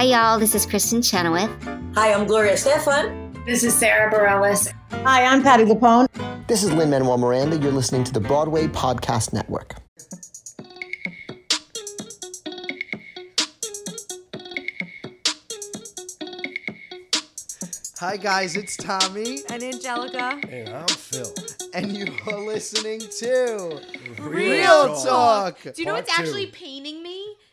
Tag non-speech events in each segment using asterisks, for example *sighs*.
Hi, y'all. This is Kristin Chenoweth. Hi, I'm Gloria Estefan. This is Sara Bareilles. Hi, I'm Patti LuPone. This is Lin-Manuel Miranda. You're listening to the Broadway Podcast Network. Hi, guys, it's Tommy, And Anjelica. And I'm Phil. and you are listening to Real Talk. Do you know Part what's actually paining me?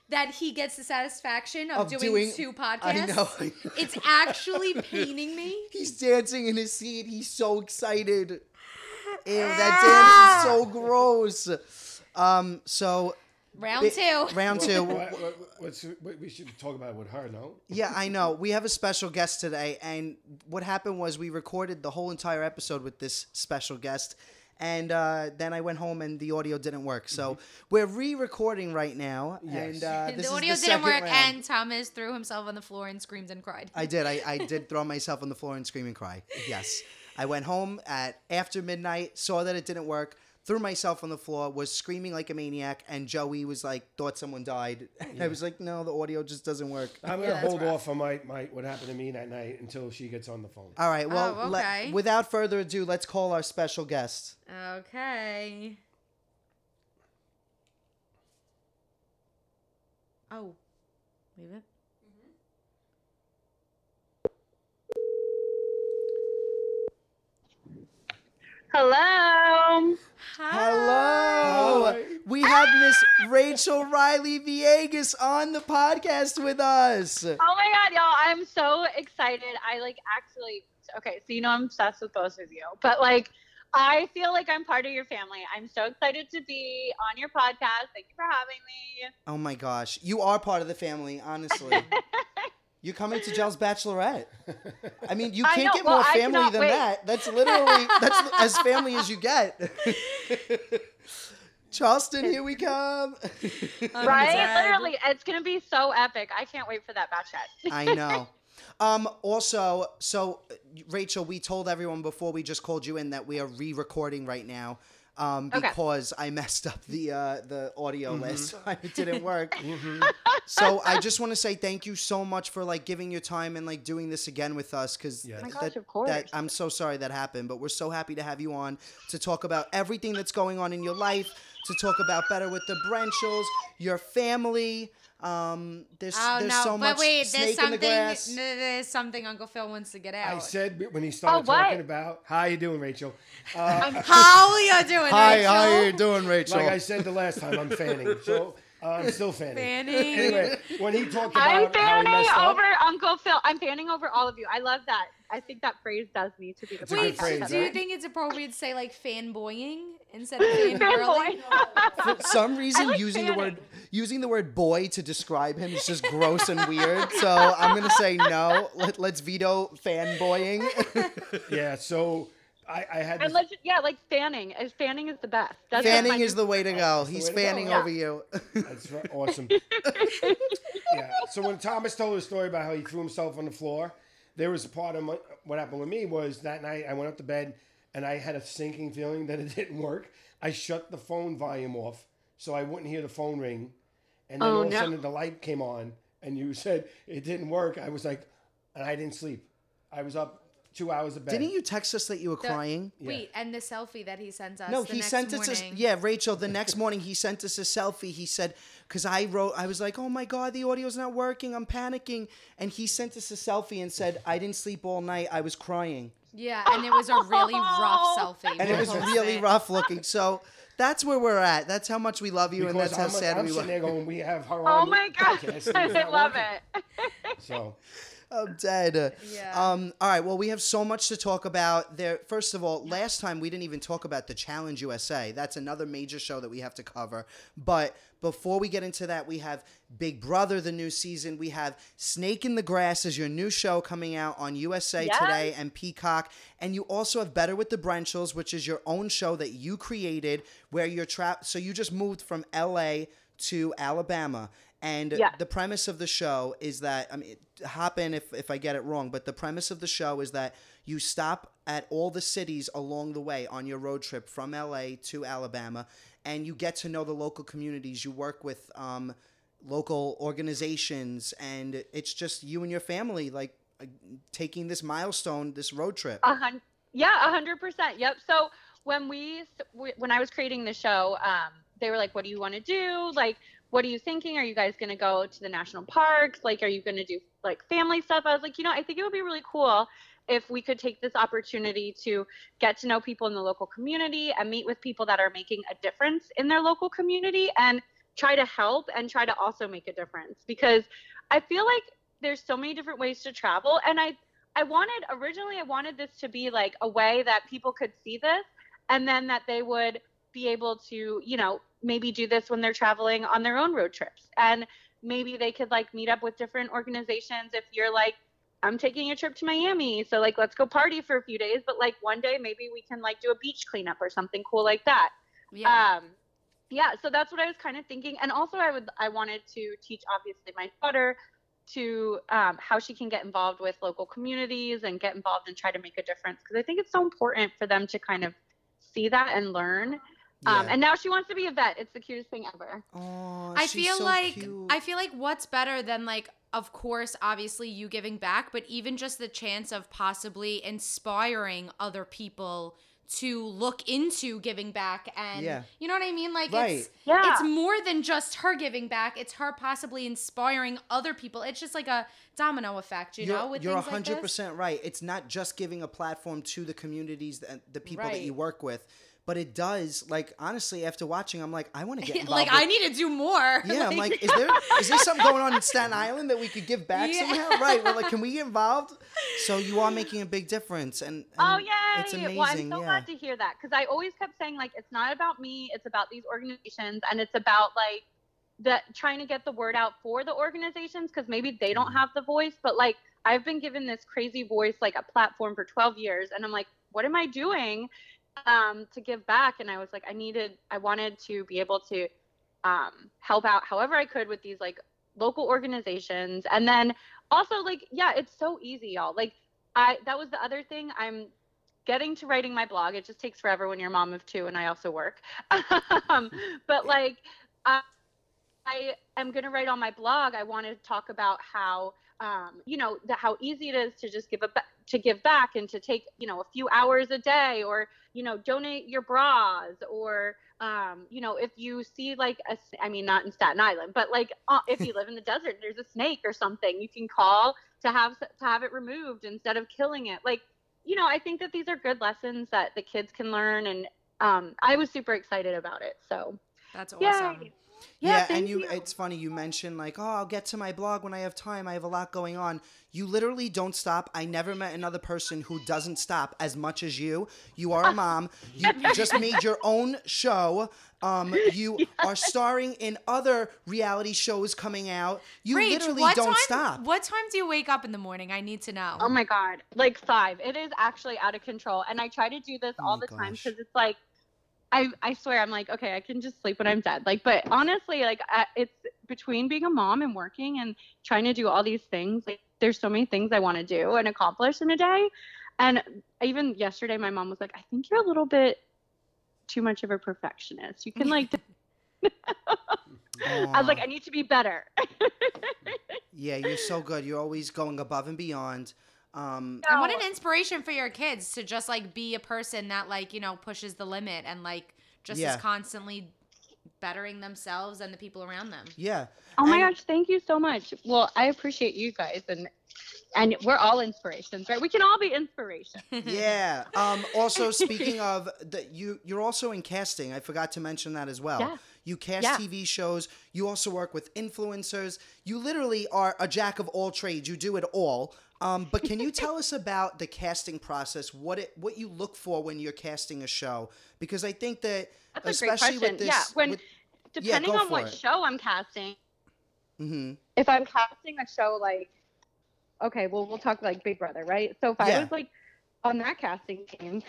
That he gets the satisfaction of, Of doing, doing- two podcasts. know. I *laughs* know. It's actually *laughs* paining me. He's dancing in his seat. He's so excited. *laughs* Ew, that dance is so gross. Um, so Round bi- two. round two. What, what, what we should talk about with her, no? Yeah, I know. We have a special guest today, and what happened was we recorded the whole entire episode with this special guest, and uh, then I went home and the audio didn't work. So we're re-recording right now, and uh, *laughs* the audio is the didn't work, round. and Thomas threw himself on the floor and screamed and cried. I did. I, I *laughs* did throw myself on the floor and scream and cry. Yes. I went home at after midnight, saw that it didn't work, threw myself on the floor, was screaming like a maniac, and Joey was like, thought someone died. And *laughs* I was like, no, the audio just doesn't work. I'm gonna that's hold rough. off on my, my what happened to me that night until she gets on the phone. All right. Well, Oh, let- okay. without further ado, let's call our special guest. Okay. Oh. Leave it. Mm-hmm. Hello. Hello. Have Miss Rachel Reilly Villegas on the podcast with us. Oh my god, y'all! I'm so excited. I like actually. Okay, so you know I'm obsessed with both of you, but like, I feel like I'm part of your family. I'm so excited to be on your podcast. Thank you for having me. Oh my gosh. You are part of the family, honestly. *laughs* You're coming to Jell's Bachelorette. I mean, you can't get Well, more family than wait. that. That's literally that's *laughs* as family as you get. *laughs* Charleston, *laughs* here we come. *laughs* *laughs* right? dead. Literally, it's gonna be so epic. I can't wait for that bachelorette. I know. Um, also, so Rachel, we told everyone before we just called you in that we are re-recording right now. Um, Okay. because I messed up the uh, the audio Mm-hmm. last time it didn't work. so I just want to say thank you so much for like giving your time and like doing this again with us because Yes. Oh that, of course. that I'm so sorry that happened, but we're so happy to have you on to talk about everything that's going on in your life, to talk about better with the Brenchels, your family. Um, there's Oh there's no! so but much wait, snake there's in the something. grass. There's something Uncle Phil wants to get out. I said when he started Oh, what? talking about how you doing, Rachel. Uh, *laughs* How are you doing, Hi, Rachel? how you doing, Rachel? like I said the last time, I'm fanning, so uh, I'm still fanning. Fanning. Anyway, when he talked about I'm how he fanning messed up, over Uncle Phil. I'm fanning over all of you. I love that. I think that phrase does need to be the It's a Wait, phrase, do you think it's appropriate to say like fanboying instead of *laughs* fangirling? *laughs* For some reason, like using the word using the word boy to describe him is just gross and weird. *laughs* So I'm gonna say no. Let, let's veto fanboying. yeah. So I, I had And this, let's yeah, like fanning. Fanning is the best. That's fanning is the way to go. the He's way to go, fanning yeah. over you. That's awesome. yeah. So when Thomas told the story about how he threw himself on the floor, there was a part of my, what happened with me was that night I went up to bed and I had a sinking feeling that it *laughs* didn't work. I shut the phone volume off so I wouldn't hear the phone ring, and then Oh, all of a no. sudden the light came on and you said it didn't work. I was like, and I didn't sleep. I was up two hours of bed. Didn't you text us that you were The- crying? Wait, and the selfie that he sent us. No, the he next sent us. A, yeah, Rachel. The next morning, he sent us a selfie. He said, "Cause I wrote, I was like, oh my god, the audio's not working. I'm panicking." And he sent us a selfie and said, "I didn't sleep all night. I was crying." Yeah, and it was a really rough *laughs* selfie. and it was really it. rough looking. So that's where we're at. That's how much we love you, and that's how I'm, sad I'm we sitting there were. going, we have *laughs* her Oh on my the god. podcast, *laughs* I love working. it. So I'm dead. Yeah. Um. All right. Well, we have so much to talk about. There. First of all, last time we didn't even talk about the Challenge USA. That's another major show that we have to cover. But before we get into that, we have Big Brother, the new season. We have Snake in the Grass is your new show coming out on USA Yes. Today and Peacock. And you also have Better with the Brenchels, which is your own show that you created, where you're trapped. So you just moved from LA to Alabama. And Yes. the premise of the show is that I mean, hop in if if I get it wrong, but the premise of the show is that you stop at all the cities along the way on your road trip from LA to Alabama, and you get to know the local communities. You work with um, local organizations, and it's just you and your family like uh, taking this milestone, this road trip. A hun- yeah, a hundred percent. Yep. So when we when I was creating the show, um, they were like, "What do you want to do? Like, what are you thinking? Are you guys going to go to the national parks? Like, are you going to do like family stuff?" I was like, you know, I think it would be really cool if we could take this opportunity to get to know people in the local community and meet with people that are making a difference in their local community and try to help and try to also make a difference because I feel like there's so many different ways to travel and I I wanted originally I wanted this to be like a way that people could see this and then that they would be able to, you know, maybe do this when they're traveling on their own road trips. And maybe they could like meet up with different organizations if you're like I'm taking a trip to Miami, so like let's go party for a few days, but like one day maybe we can like do a beach cleanup or something cool like that. Yeah. Um yeah, so that's what I was kind of thinking. And also I would I wanted to teach obviously my daughter to um, how she can get involved with local communities and get involved and try to make a difference because I think it's so important for them to kind of see that and learn. Um, and now she wants to be a vet. It's the cutest thing ever. Aw, I she's feel so like cute. I feel like what's better than like of course obviously you giving back but even just the chance of possibly inspiring other people to look into giving back and Yeah. you know what I mean like Right. it's Yeah. it's more than just her giving back it's her possibly inspiring other people it's just like a domino effect you you're, know with you're things like this 100% right. It's not just giving a platform to the communities and the people that you work with, but it does like honestly after watching I'm like I want to get *laughs* involved. like with- I need to do more Yeah, I'm *laughs* like, is there *laughs* is there something going on in Staten Island that we could give back Yeah. somehow? Right. We're like, can we get involved? So you are making a big difference and, and Oh yay! it's amazing. Well, I'm so yeah. glad to hear that because I always kept saying like it's not about me, it's about these organizations, and it's about like the trying to get the word out for the organizations because maybe they don't Mm-hmm. have the voice, but like I've been given this crazy voice, like a platform for 12 years, and I'm like, what am I doing um, to give back? And I was like, I needed, I wanted to be able to um, help out however I could with these like local organizations, and then also like yeah, it's so easy, y'all. Like I that was the other thing. I'm getting to writing my blog. It just takes forever when you're a mom of two, and I also work. *laughs* um, but like, I, I am gonna write on my blog. I want to talk about how, um, you know, the, how easy it is to just give a to give back and to take, you know, a few hours a day, or you know, donate your bras, or um, you know, if you see like a, I mean, not in Staten Island, but like uh, if you live in the desert, and there's a snake or something, you can call to have to have it removed instead of killing it. Like, you know, I think that these are good lessons that the kids can learn, and um, I was super excited about it. So, that's yay. Awesome Yeah, thank and you, it's funny you mentioned like, oh, I'll get to my blog when I have time. I have a lot going on. You literally don't stop. I never met another person who doesn't stop as much as you. You are a *laughs* mom. You just made your own show. Um, you *laughs* are starring in other reality shows coming out. You Rach, literally don't time, stop. What time do you wake up in the morning? I need to know. Oh my god, like five. It is actually out of control, and I try to do this Oh all my the time because it's like, I I swear I'm like okay, I can just sleep when I'm dead. Like, but honestly, like I, it's between being a mom and working and trying to do all these things. Like, there's so many things I want to do and accomplish in a day, and even yesterday, my mom was like, I think you're a little bit too much of a perfectionist. You can like. *laughs* I was like, I need to be better. *laughs* Yeah, you're so good. You're always going above and beyond. Um, And what an inspiration for your kids to just like be a person that like, you know, pushes the limit and like just Yeah. is constantly bettering themselves and the people around them. yeah. Oh my And- gosh, thank you so much. Well, I appreciate you guys and and we're all inspirations, right? We can all be inspiration. *laughs* yeah. Um, also, *laughs* speaking of that, you you're also in casting. I forgot to mention that as well. Yeah. You cast Yeah. TV shows. You also work with influencers. You literally are a jack of all trades. You do it all. Um, but can you tell us about the casting process? What it what you look for when you're casting a show? Because I think that That's a great especially question. with this, yeah, when with, depending go on what it. show I'm casting, hmm if I'm casting a show like okay, well we'll talk like Big Brother, right? So if Yeah. I was like on that casting team,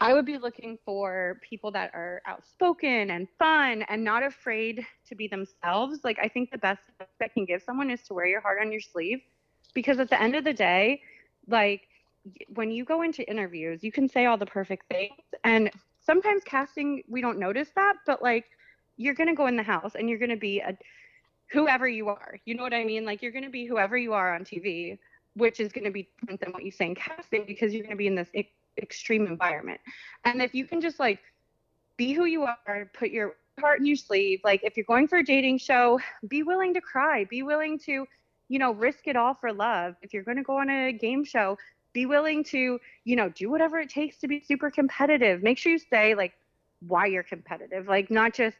I would be looking for people that are outspoken and fun and not afraid to be themselves. Like I think the best that can give someone is to wear your heart on your sleeve because at the end of the day, like when you go into interviews, you can say all the perfect things and sometimes casting we don't notice that, but like you're going to go in the house and you're going to be a whoever you are. You know what I mean? Like you're going to be whoever you are on TV, which is going to be different than what you say in casting because you're going to be in this e- extreme environment. And if you can just like be who you are, put your heart in your sleeve. Like if you're going for a dating show, be willing to cry, be willing to, you know, risk it all for love. If you're going to go on a game show, be willing to, you know, do whatever it takes to be super competitive. Make sure you say like why you're competitive, like not just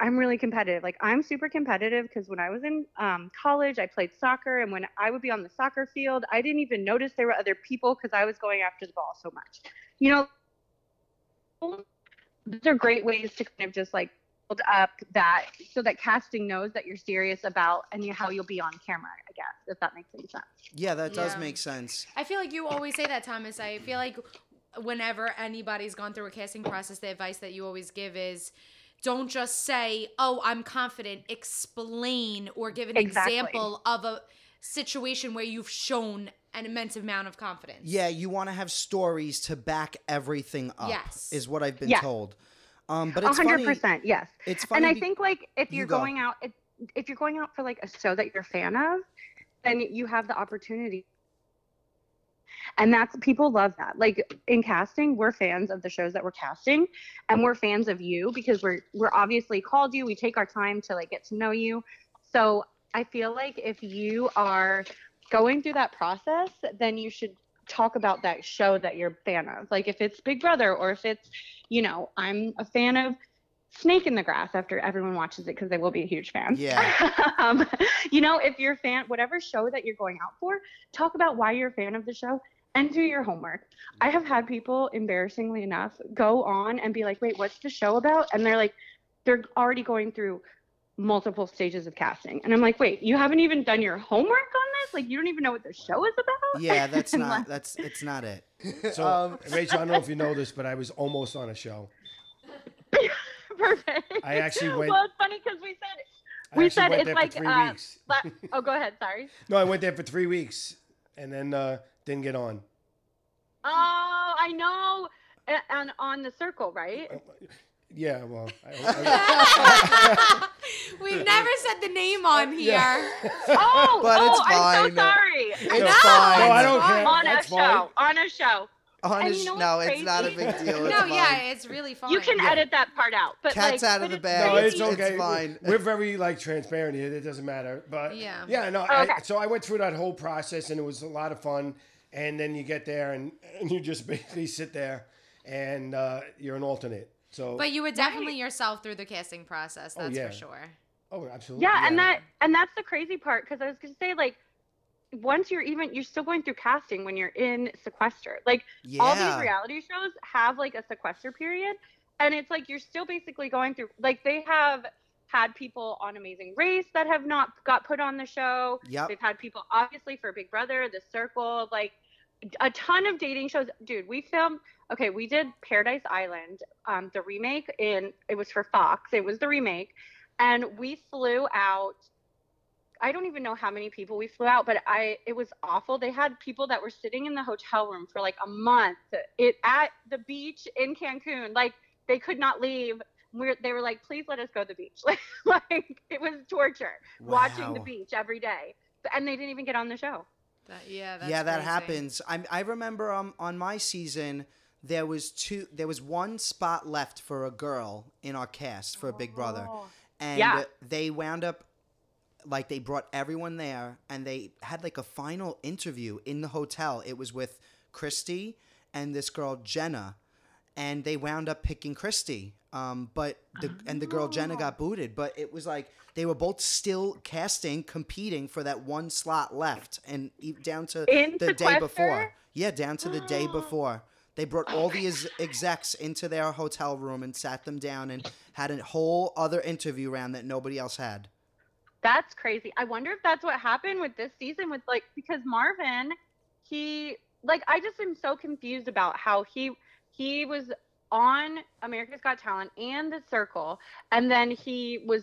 I'm really competitive. Like I'm super competitive because when I was in um, college, I played soccer, and when I would be on the soccer field, I didn't even notice there were other people because I was going after the ball so much. You know, those are great ways to kind of just like up that so that casting knows that you're serious about and you, how you'll be on camera. I guess if that makes any sense. Yeah, that does Yeah. make sense. I feel like you always say that, Thomas. I feel like whenever anybody's gone through a casting process, the advice that you always give is don't just say, "Oh, I'm confident." Explain or give an Exactly. example of a situation where you've shown an immense amount of confidence. Yeah, you want to have stories to back everything up. Yes. is what I've been Yes. told. Um, but A it's hundred funny. percent, yes. It's funny. and I be- think like if You you're go. going out if, if you're going out for like a show that you're a fan of then you have the opportunity and that's people love that like in casting we're fans of the shows that we're casting and we're fans of you because we're we're obviously called you we take our time to like get to know you so i feel like if you are going through that process then you should talk about that show that you're a fan of. Like if it's big brother or if it's you know i'm a fan of snake in the grass after everyone watches it because they will be a huge fan. Yeah. *laughs* um, you know if you're a fan whatever show that you're going out for talk about why you're a fan of the show and do your homework. I have had people embarrassingly enough go on and be like wait what's the show about? And they're like they're already going through multiple stages of casting. And i'm like wait you haven't even done your homework on this like you don't even know what the show is about yeah, *laughs* that's not. like, That's it's not it. *laughs* So, Um, Rachel, I don't know if you know this, but I was almost on a show. *laughs* perfect I actually went- well it's funny because we said I We actually said went it's there like, for three uh, weeks. la- oh go ahead sorry No, I went there for three weeks and then uh, didn't get on. Oh, I know. And on the circle, right? Yeah, well, I, I, *laughs* We've never said the name on here. Yeah. *laughs* Oh, But oh, it's I'm so sorry. It's No, fine. no, I don't care. On a That's show. On a show. On And a you know no, what's it's not a big deal. It's No, fine. yeah, it's really fine. You can Yeah. edit that part out. But Cat's like, out of the bag. no, it's okay. It's fine. We're very like transparent here. It doesn't matter. But Yeah. yeah, no. Okay. I, so I went through that whole process, and it was a lot of fun. And then you get there, and, and you just basically sit there, and uh, you're an alternate. So, But you were definitely yourself through the casting process. Oh, That's yeah. for sure. oh, absolutely. Yeah, and that and that's the crazy part because I was gonna say like once you're even you're still going through casting when you're in sequester. Like all these reality shows have like a sequester period and it's like you're still basically going through like they have had people on amazing race that have not got put on the show Yeah, they've had people obviously for big brother the circle like a ton of dating shows dude we filmed okay we did paradise island um, the remake in it was for fox it was the remake and we flew out I don't even know how many people we flew out, but I it was awful. They had people that were sitting in the hotel room for like a month it at the beach in Cancun. Like they could not leave. We're, they were like, please let us go to the beach. Like, *laughs* like it was torture watching the beach every day. And they didn't even get on the show. That, yeah, that's yeah, that crazy. happens. I I remember um on my season there was two there was one spot left for a girl in our cast for Big Brother, and Yeah. they wound up like they brought everyone there and they had like a final interview in the hotel. It was with Christy and this girl Jenna, and they wound up picking Christy. Um, but the and the girl Jenna got Oh. booted. But it was like they were both still casting, competing for that one slot left, and down to In the day before. Yeah, down to the day *gasps* before. They brought all the ex- execs into their hotel room and sat them down and had a whole other interview round that nobody else had. That's crazy. I wonder if that's what happened with this season with like because Marvin, he like I just am so confused about how he he was on America's Got Talent and The Circle and then he was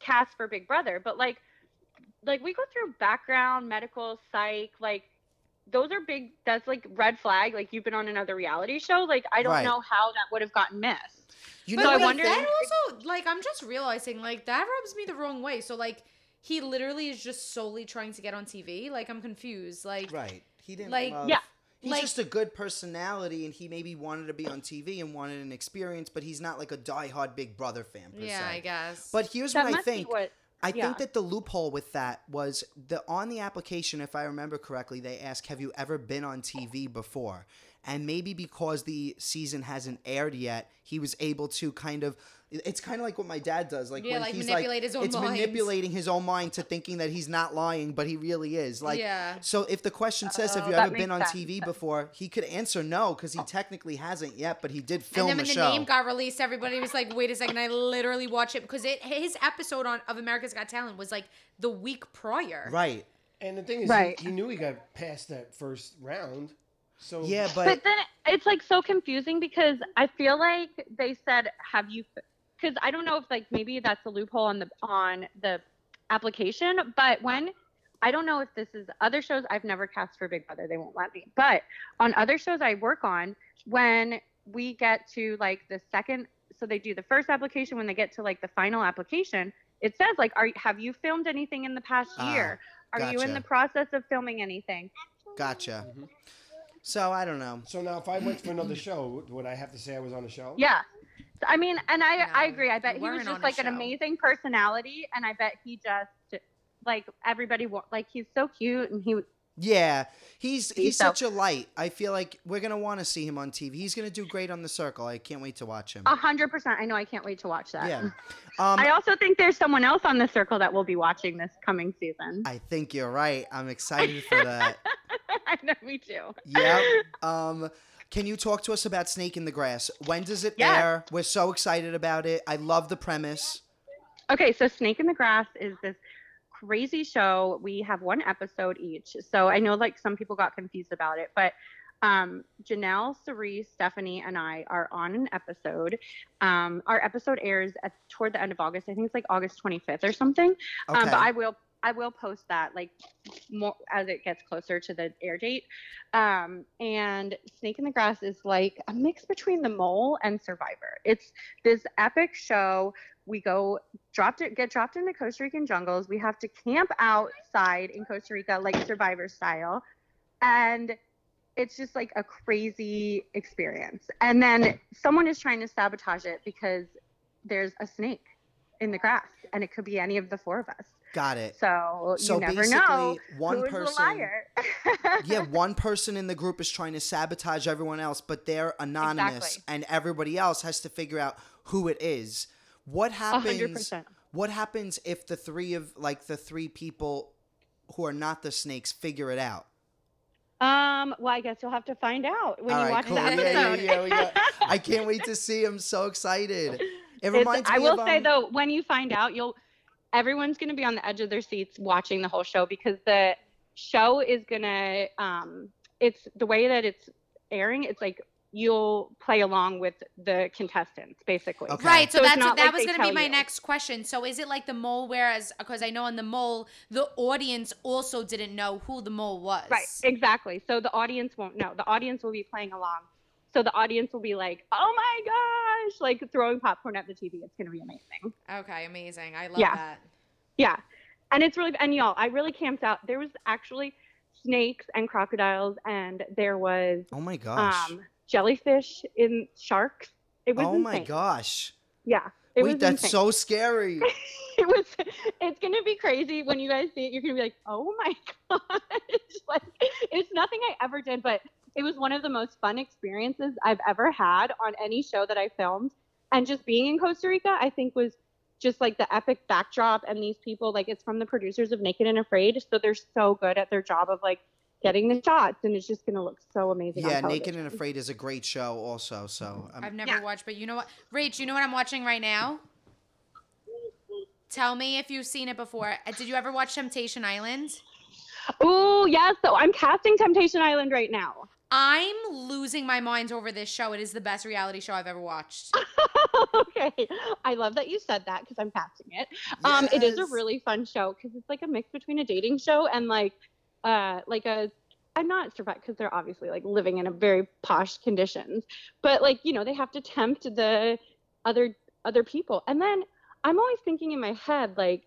cast for Big Brother, but like like we go through background, medical, psych, like those are big that's like red flag like you've been on another reality show like i don't Right. know how that would have gotten missed You But know, I like, wonder- that also, like, I'm just realizing, like, that rubs me the wrong way. So, like, he literally is just solely trying to get on TV. Like I'm confused. Like Right. He didn't Like- love. Yeah. He's Like- just a good personality, and he maybe wanted to be on TV and wanted an experience, but he's not like a diehard Big Brother fan. Per yeah, se. I guess. But here's that what I think. what. I Yeah. think that the loophole with that was the on the application, if I remember correctly, they ask, "Have you ever been on TV before?" And maybe because the season hasn't aired yet, he was able to kind of. It's kind of like what my dad does, like Yeah, when like he's manipulate like, his own it's mind. manipulating his own mind to thinking that he's not lying, but he really is. Like, Yeah. so if the question says, "Have Oh, you ever been on sense. TV before?" he could answer no because he technically hasn't yet, but he did film and then when the show. name got released, everybody was like, "Wait a second! I literally watched it because it his episode on of America's Got Talent was like the week prior." right? And the thing is, Right. he, he knew he got past that first round. So Yeah, But, but then it's like so confusing because I feel like they said, "Have you?" Because I don't know if like maybe that's a loophole on the on the application, but when I don't know if this is other shows I've never cast for Big Brother, they won't let me. But on other shows I work on, when we get to like the second, so they do the first application. When they get to like the final application, it says like, "Are have you filmed anything in the past Ah, year? Are you in the process of filming anything?" gotcha. Mhm. So I don't know. So now, if I went for another show, would I have to say I was on a show? Yeah. I mean, and I I agree. I bet he was just like an amazing personality, and I bet he just like everybody like he's so cute, and he was. Yeah, he's he's so- such a light. I feel like we're gonna want to see him on TV. He's gonna do great on the Circle. I can't wait to watch him. a hundred percent. I know. I can't wait to watch that. Yeah. *laughs* Um, I also think there's someone else on the circle that we'll be watching this coming season. I think you're right. I'm excited for that. *laughs* I know, me too. yep. Um, can you talk to us about Snake in the Grass? When does it Yes. air? We're so excited about it. I love the premise. Okay, so Snake in the Grass is this crazy show. We have one episode each. So I know like some people got confused about it, but um, Janelle, Cerise, Stephanie, and I are on an episode. Um, our episode airs at toward the end of August. I think it's like August 25th or something. Okay. Um, but I will I will post that like more as it gets closer to the air date. Um, and Snake in the Grass is like a mix between The Mole and Survivor. It's this epic show. We go dropped it get dropped into Costa Rican jungles. We have to camp outside in Costa Rica like Survivor style, and it's just like a crazy experience. And then someone is trying to sabotage it because there's a snake in the grass, and it could be any of the four of us. Got it. So, So you never know one who is person. the liar. yeah, *laughs* one person in the group is trying to sabotage everyone else, but they're anonymous, Exactly. and everybody else has to figure out who it is. What happens? hundred percent. What happens if the three of like the three people who are not the snakes figure it out? Um, well, I guess you'll have to find out when All you right, watch cool. the Yeah, episode. yeah, yeah, got- *laughs* I can't wait to see. I'm so excited. It reminds It's- reminds I will say um, though, when you find out, you'll everyone's going to be on the edge of their seats watching the whole show because the show is going to um it's the way that it's airing, it's like you'll play along with the contestants basically. Okay. Right, so, So that's that like was going to be my you. next question. So is it like the mole whereas because I know on the mole the audience also didn't know who the mole was. Right, exactly. So the audience won't know. The audience will be playing along. So the audience will be like, "Oh my gosh!" Like throwing popcorn at the TV. It's going to be amazing. Okay, amazing. I love Yeah. that. Yeah. And it's really and y'all, I really camped out. There was actually snakes and crocodiles and there was Oh my gosh. um jellyfish in sharks. It was oh insane. my gosh. Yeah. It Wait, was that's insane. so scary. *laughs* it was it's gonna be crazy when you guys see it. You're gonna be like, oh my *laughs* gosh. like it's nothing I ever did, but it was one of the most fun experiences I've ever had on any show that I filmed. And just being in Costa Rica, I think was just like the epic backdrop and these people, like it's from the producers of Naked and Afraid. So they're so good at their job of like getting the shots and it's just gonna look so amazing. on yeah, Naked and Afraid is a great show also. So um, I've never Yeah. watched, but you know what? Rach, you know what I'm watching right now? Tell me if you've seen it before. Uh, Did you ever watch Temptation Island? Oh yes, so I'm casting Temptation Island right now. I'm losing my mind over this show. It is the best reality show I've ever watched. *laughs* okay. I love that you said that because I'm passing it. Um, it is a really fun show because it's like a mix between a dating show and like, uh, like a. I'm not surprised because they're obviously like living in a very posh conditions, but like you know they have to tempt the other other people, and then I'm always thinking in my head like,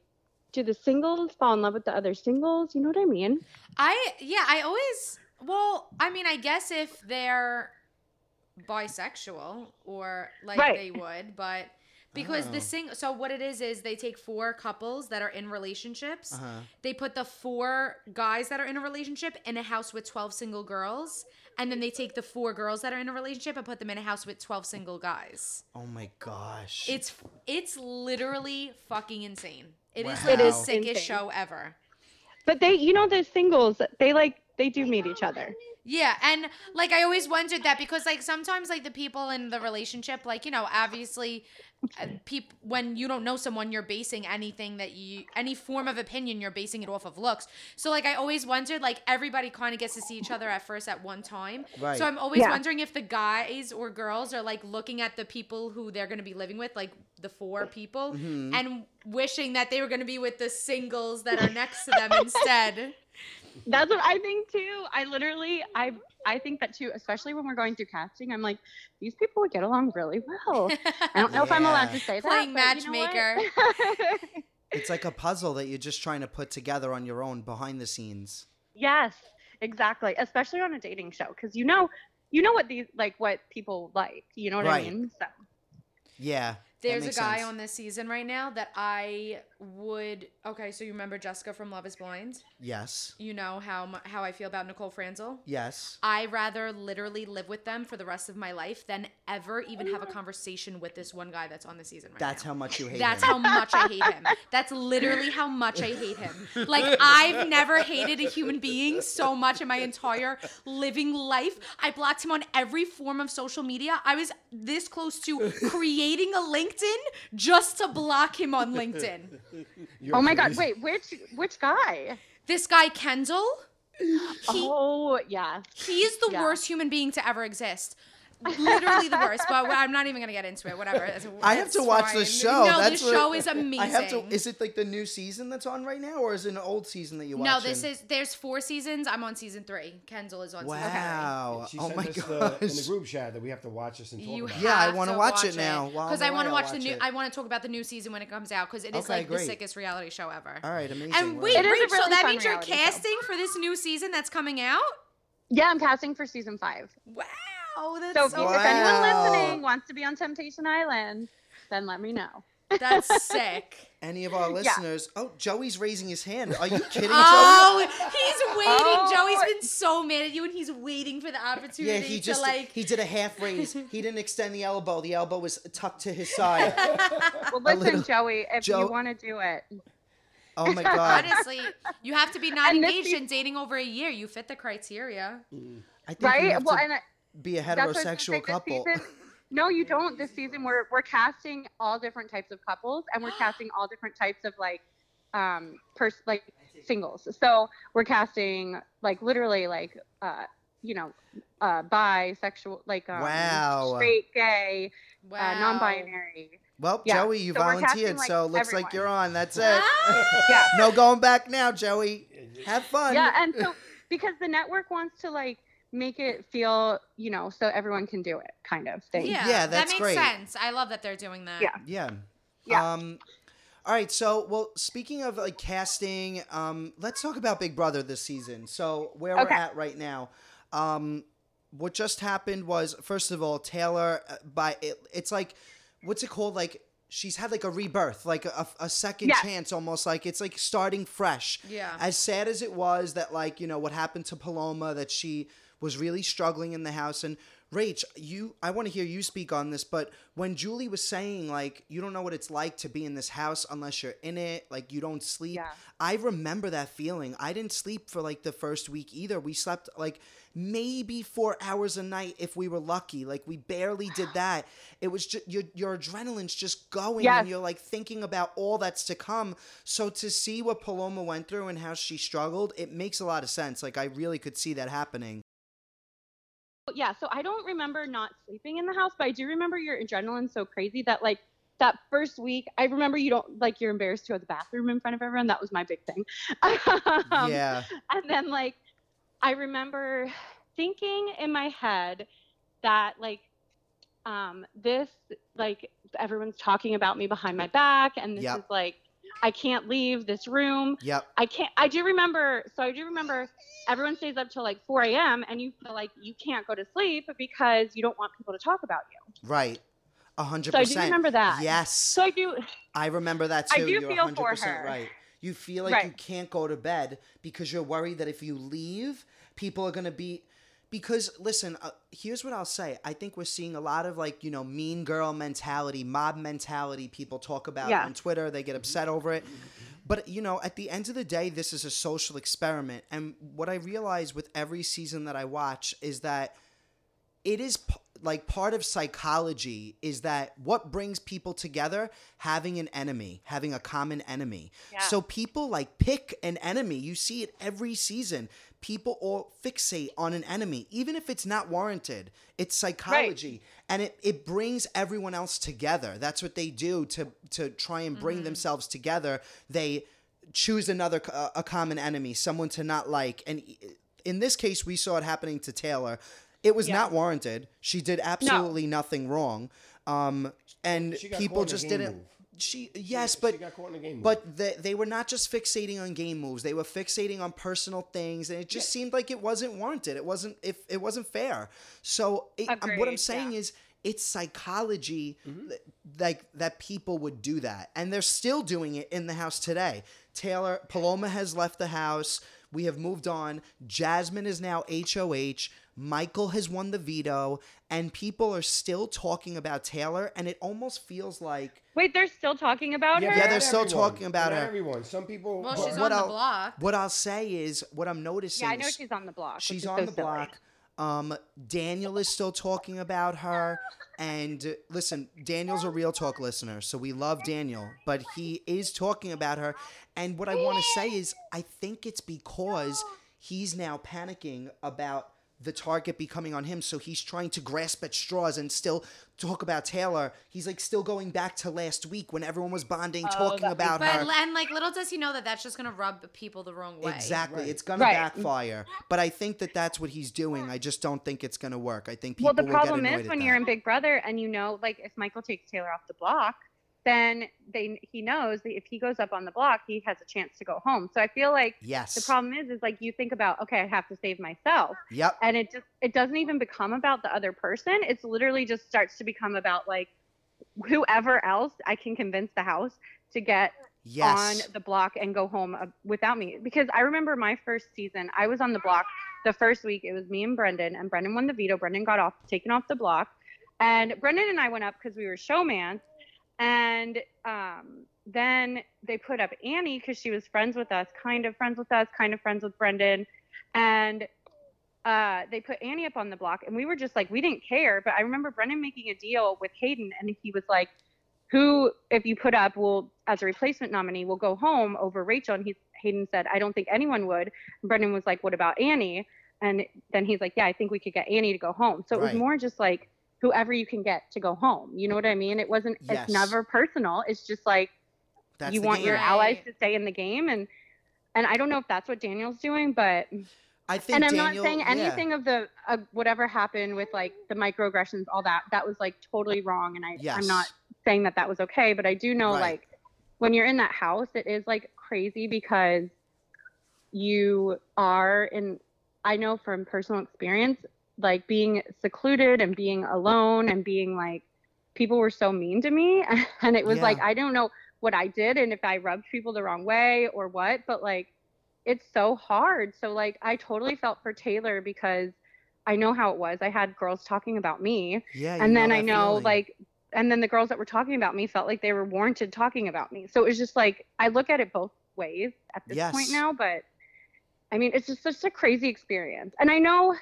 do the singles fall in love with the other singles? You know what I mean? I yeah, I always well, I mean, I guess if they're bisexual or like Right. they would, but because Oh. the sing so what it is is they take four couples that are in relationships. Uh-huh. They put the four guys that are in a relationship in a house with 12 single girls, and then they take the four girls that are in a relationship and put them in a house with 12 single guys. Oh my gosh. It's it's literally fucking insane. It is Wow. like It the is sickest insane. show ever. But they, you know, the singles, they like they do meet each other. Yeah, and like I always wondered that because like sometimes like the people in the relationship, like you know, obviously, uh, peop when you don't know someone, you're basing anything that you any form of opinion, you're basing it off of looks. So like I always wondered, like everybody kind of gets to see each other at first at one time. Right. So I'm always Yeah. wondering if the guys or girls are like looking at the people who they're gonna be living with, like the four people, Mhm. and wishing that they were gonna be with the singles that are next to them instead. *laughs* That's what I think too. I literally, I, I think that too. Especially when we're going through casting, I'm like, these people would get along really well. *laughs* I don't know if I'm allowed to say that. Playing but you know matchmaker. *laughs* It's like a puzzle that you're just trying to put together on your own behind the scenes. yes, exactly. Especially on a dating show, because you know, you know what these like what people like. You know what Right. I mean? So Yeah. There's a makes guy sense. on this season right now that I would. Okay, so you remember Jessica from Love Is Blind? Yes. You know how mu- how I feel about Nicole Franzel. Yes. I rather literally live with them for the rest of my life than ever even have a conversation with this one guy that's on the season right That's now. how much you hate That's him. how much I hate him. That's literally how much I hate him. Like *laughs* I've never hated a human being so much in my entire living life. I blocked him on every form of social media. I was this close to creating a LinkedIn just to block him on LinkedIn. *laughs* Oh my god, wait, which which guy? This guy Kendall, *gasps* he oh yeah. he's the Yeah. worst human being to ever exist. Literally the worst, but I'm not even gonna get into it. Whatever. It's- I have it's to watch the show. No, That's the show is amazing. I have to. Is it like the new season that's on right now, or is it an old season that you watch? No, this is there's four seasons. I'm on season three. Kendall is on season Wow. She Oh sent my us the, in the group chat that we have to watch this and three. talk You about. Yeah, I wanna watch it now. Because I want to watch the new. it. I want to talk about the new season when it comes out because it is Okay, like the sickest reality show ever. All right, amazing. And Wow. wait, It is a Rach, so really that means you're reality show. casting for this new season that's coming out? Yeah, I'm casting for season five. Wow, Oh, that's So so, if, if anyone listening wants to be on Temptation Island, then let me know. that's *laughs* sick. Any of our listeners? Oh, Joey's raising his hand. Are you *laughs* kidding, Oh, he's waiting. Oh. Joey's been so mad at you, and he's waiting for the opportunity Yeah, he just like. he did a half raise. He didn't extend the elbow. The elbow was tucked to his side. *laughs* Well, listen, little- Joey, if Jo- you want to do it, Oh my god. Honestly, you have to be not And this engaged be- and dating over a year. You fit the criteria. Mm. I think right? Well, to and I, be a that's what I was gonna heterosexual say, couple. season- *laughs* no, you don't. This season, we're we're casting all different types of couples, and we're casting all different types of like, um, pers- like singles. So we're casting like literally like, uh, you know, uh, bisexual, like um, Wow. straight, gay, Wow. uh, non-binary. Well, Yeah, Joey, you so we're casting, volunteered, like, so looks like you're on. That's it. Ah! Yeah. no going back now, Joey. Have fun. yeah and so because the network wants to like make it feel you know so everyone can do it kind of thing Yeah, Yeah, that makes great. sense. I love that they're doing that. Yeah. Yeah. Yeah. Um, all right. So, well, speaking of like casting, um, let's talk about Big Brother this season. So, where Okay. we're at right now, um, what just happened was, first of all, Taylor, uh, by it, it's like, what's it called? Like, she's had like a rebirth, like a, a second Yes. chance, almost like it's like starting fresh. Yeah. As sad as it was that, like, you know, what happened to Paloma, that she was really struggling in the house. And Rach, you, I want to hear you speak on this, but when Julie was saying, like, you don't know what it's like to be in this house unless you're in it, like, you don't sleep. Yeah. I remember that feeling. I didn't sleep for like the first week either. We slept like maybe four hours a night if we were lucky. Like we barely did *sighs* that. It was just your your adrenaline's just going Yes. and you're like thinking about all that's to come. So to see what Paloma went through and how she struggled, it makes a lot of sense. Like I really could see that happening. Yeah so i don't remember not sleeping in the house but i do remember your adrenaline so crazy that like that first week i remember you don't like you're embarrassed to go to the bathroom in front of everyone that was my big thing *laughs* Um, yeah. and then like i remember thinking in my head that like um this like everyone's talking about me behind my back and this Yep. is like I can't leave this room. Yep. I can't. I do remember. So I do remember everyone stays up till like 4 a.m. and you feel like you can't go to sleep because you don't want people to talk about you. Right. A hundred percent. So I do remember that. Yes. So I do. I remember that too. I do You're feel for 100% her. right. You feel like you can't go to bed because you're worried that if you leave, people are going to be because listen, uh, here's what I'll say. I think we're seeing a lot of like, you know, mean girl mentality, mob mentality people talk about Yeah. on Twitter. They get upset over it. But you know, at the end of the day, this is a social experiment. And what I realize with every season that I watch is that it is p- like part of psychology is that what brings people together having an enemy having a common enemy Yeah. so people like pick an enemy you see it every season people all fixate on an enemy even if it's not warranted. It's psychology and it, it brings everyone else together. That's what they do to to try and bring themselves together. They choose another a common enemy someone to not like. And in this case we saw it happening to taylor. It was Yeah. not warranted. She did absolutely nothing wrong. Um and people caught in a just didn't move. She yes she but got caught in a game but they, they were not just fixating on game moves. They were fixating on personal things and it just seemed like it wasn't warranted. It wasn't if it wasn't fair. So it, um, what i'm saying yeah. is it's psychology Mm-hmm. th- like that people would do that and they're still doing it in the house today. Taylor paloma has left the house. We have moved on. Jasmine is now hoh michael has won the veto and people are still talking about taylor and it almost feels like Wait, they're still talking about yeah, her. Yeah, they're still everyone. talking about Not her. Everyone. Some people. Well, she's what on the I'll- block. What I'll say is, what I'm noticing. Yeah, I know she's on the block. She's on so the silly. block. Um, Daniel is still talking about her. And uh, listen, Daniel's a real talk listener, so we love Daniel, but he is talking about her. And what I want to say is, I think it's because he's now panicking about the target becoming on him, so he's trying to grasp at straws and still talk about Taylor. He's like still going back to last week when everyone was bonding, oh, talking that about But her. and like little does he know that that's just gonna rub people the wrong way. Exactly. Right. It's going to backfire. But I think that that's what he's doing. I just don't think it's going to work. I think people Well, the problem is when that. you're in Big Brother and you know, like, if Michael takes Taylor off the block, then they he knows that if he goes up on the block, he has a chance to go home. So I feel like Yes. the problem is, is like you think about, okay, I have to save myself, Yep. and it just it doesn't even become about the other person. It's literally just starts to become about like whoever else I can convince the house to get Yes. on the block and go home uh, without me because I remember my first season I was on the block the first week it was me and Brendan and Brendan won the veto Brendan got off taken off the block and Brendan and I went up because we were showmans and um, then they put up Annie because she was friends with us kind of friends with us kind of friends with Brendan and uh, they put Annie up on the block and we were just like we didn't care but I remember Brendan making a deal with Hayden and he was like who, if you put up, will as a replacement nominee, will go home over Rachel. And he, Hayden said, I don't think anyone would. And Brendan was like, What about Annie? And then he's like, Yeah, I think we could get Annie to go home. So it was more just like whoever you can get to go home. You know what I mean? It wasn't. Yes. It's never personal. It's just like That's you want game. your allies to stay in the game, and and I don't know if that's what Daniel's doing, but I think and I'm Daniel, not saying yeah. anything of the uh, whatever happened with like the microaggressions, all that. That was like totally wrong, and I Yes. I'm not saying that that was okay, but I do know Right. like when you're in that house, it is like crazy because you are in. I know from personal experience, like being secluded and being alone and being like people were so mean to me, *laughs* and it was Yeah. like I don't know what I did and if I rubbed people the wrong way or what, but like it's so hard. So like I totally felt for Taylor because I know how it was. I had girls talking about me Yeah. and then I know feeling. like and then the girls that were talking about me felt like they were warranted talking about me. So it was just like I look at it both ways at this point now, but I mean it's just such a crazy experience. And I know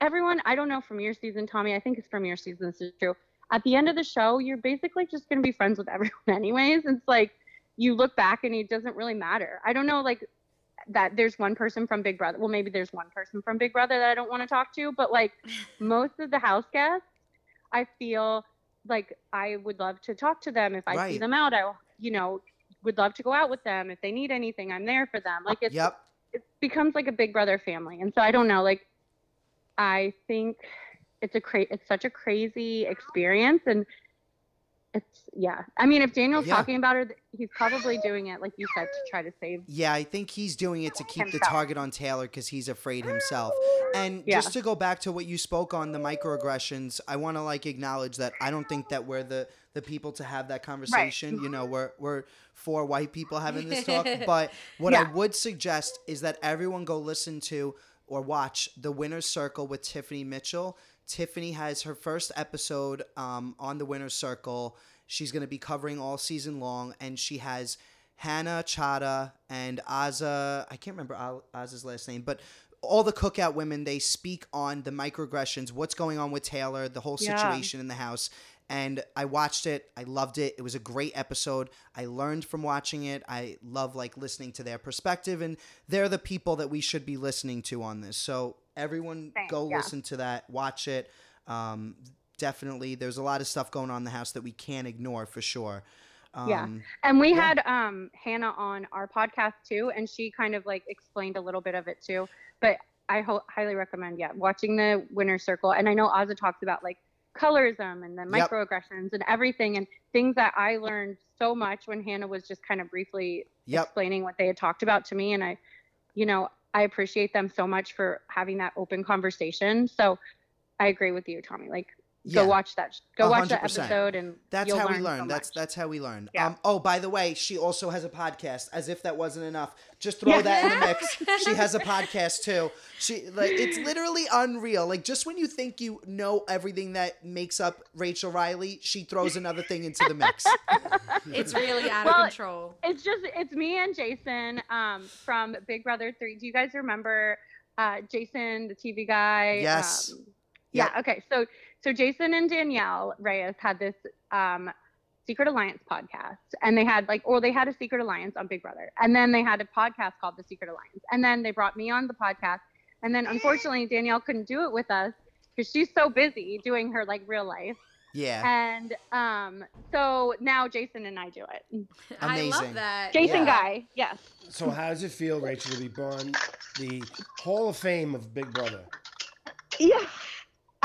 everyone, I don't know from your season, Tommy, I think it's from your season this is true. At the end of the show, you're basically just gonna be friends with *laughs* everyone anyways. It's like you look back and it doesn't really matter. I don't know like that there's one person from Big Brother. Well, maybe there's one person from Big Brother that I don't want to talk to, but like *laughs* most of the house guests, I feel like I would love to talk to them if I see them out. I, you know, would love to go out with them if they need anything. I'm there for them. Like it's Yep. it becomes like a Big Brother family, and so I don't know. Like I think it's a cra- it's such a crazy experience, and it's yeah. I mean, if Daniel's Yeah. talking about it, he's probably doing it, like you said, to try to save. Yeah, I think he's doing it to keep the target on Taylor because he's afraid himself. And Yeah. just to go back to what you spoke on the microaggressions, I want to like acknowledge that I don't think that we're the the people to have that conversation. You know, we're we're four white people having this talk. *laughs* But what I would suggest is that everyone go listen to or watch the Winner's Circle with Tiffany Mitchell. Tiffany has her first episode um, on the Winner's Circle. She's going to be covering all season long, and she has Hannah Chaddha and Azah. I can't remember Azah's last name, but all the cookout women they speak on the microaggressions, what's going on with Taylor, the whole Yeah. situation in the house. And I watched it. I loved it. It was a great episode. I learned from watching it. I love like listening to their perspective, and they're the people that we should be listening to on this. So everyone, Thanks, go yeah. listen to that. Watch it. Um, definitely, there's a lot of stuff going on in the house that we can't ignore for sure. Um, Yeah. And we Yeah. had um Hannah on our podcast too, and she kind of like explained a little bit of it too. But I ho- highly recommend, yeah, watching the Winner Circle. And I know Azah talks about like colorism and the Yep. microaggressions and everything, and things that I learned so much when Hannah was just kind of briefly Yep. explaining what they had talked about to me. And I, you know, I appreciate them so much for having that open conversation. So I agree with you, Tommy. Like, Yeah. go watch that. Go A watch that episode, and That's you'll how we learn learn. so that's that's how we learn. Yeah. Um, oh, by the way, she also has a podcast. As if that wasn't enough, just throw Yeah. that in the mix. *laughs* She has a podcast too. She like it's literally unreal. Like just when you think you know everything that makes up Rachel Reilly, she throws another thing into the mix. *laughs* It's really out Well, of control. It's just it's me and Jason um, from Big Brother Three. Do you guys remember uh, Jason, the TV guy? Yes. Um, Yep. Yeah. Okay. So so Jason and Danielle Reyes had this um, Secret Alliance podcast, and they had like, or they had a Secret Alliance on Big Brother, and then they had a podcast called the Secret Alliance, and then they brought me on the podcast, and then unfortunately Danielle couldn't do it with us because she's so busy doing her like real life. Yeah. And um, so now Jason and I do it. I Amazing. love that. Jason Yeah. Guy, yes. So how does it feel, Rachel, to be on the Hall of Fame of Big Brother? Yeah.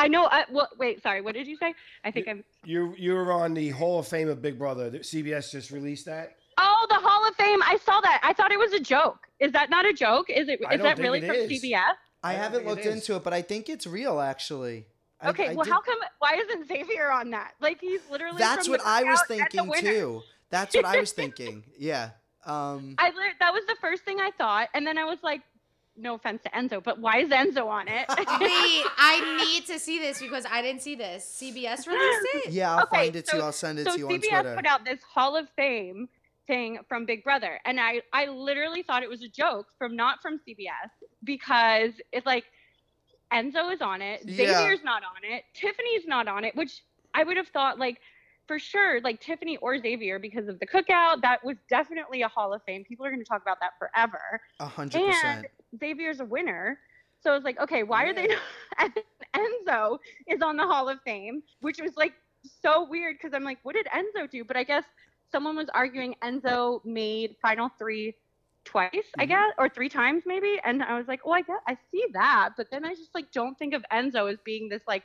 I know. I, well, wait, sorry. What did you say? I think I'm. You you're on the Hall of Fame of Big Brother. CBS just released that. Oh, the Hall of Fame. I saw that. I thought it was a joke. Is that not a joke? Is it? I Is don't that really from is. CBS? I I haven't think it looked into it, but I think it's real actually. Okay. I well, did- how come? Why isn't Xavier on that? Like he's literally. That's from what the I was Cookout and the thinking too. That's what I was thinking. *laughs* Yeah. Um I lit- that was the first thing I thought, and then I was like, no offense to Enzo, but why is Enzo on it? *laughs* Wait, I *laughs* need to see this because I didn't see this. CBS released it. yeah, I'll Okay, find it to you. I'll send it so to you on Twitter. CBS put out this Hall of Fame thing from Big Brother, and I I literally thought it was a joke from not from CBS because it's like Enzo is on it, Yeah. Xavier's not on it, Tiffany's not on it, which I would have thought like for sure like Tiffany or Xavier because of the cookout that was definitely a Hall of Fame. People are going to talk about that forever. A hundred percent. Xavier's a winner. So I was like, okay, why are they not? *laughs* And Enzo is on the Hall of Fame, which was like so weird because I'm like, what did Enzo do? But I guess someone was arguing Enzo made Final Three twice, I Mhm. guess, or three times maybe. And I was like, oh, I guess I see that. But then I just like don't think of Enzo as being this like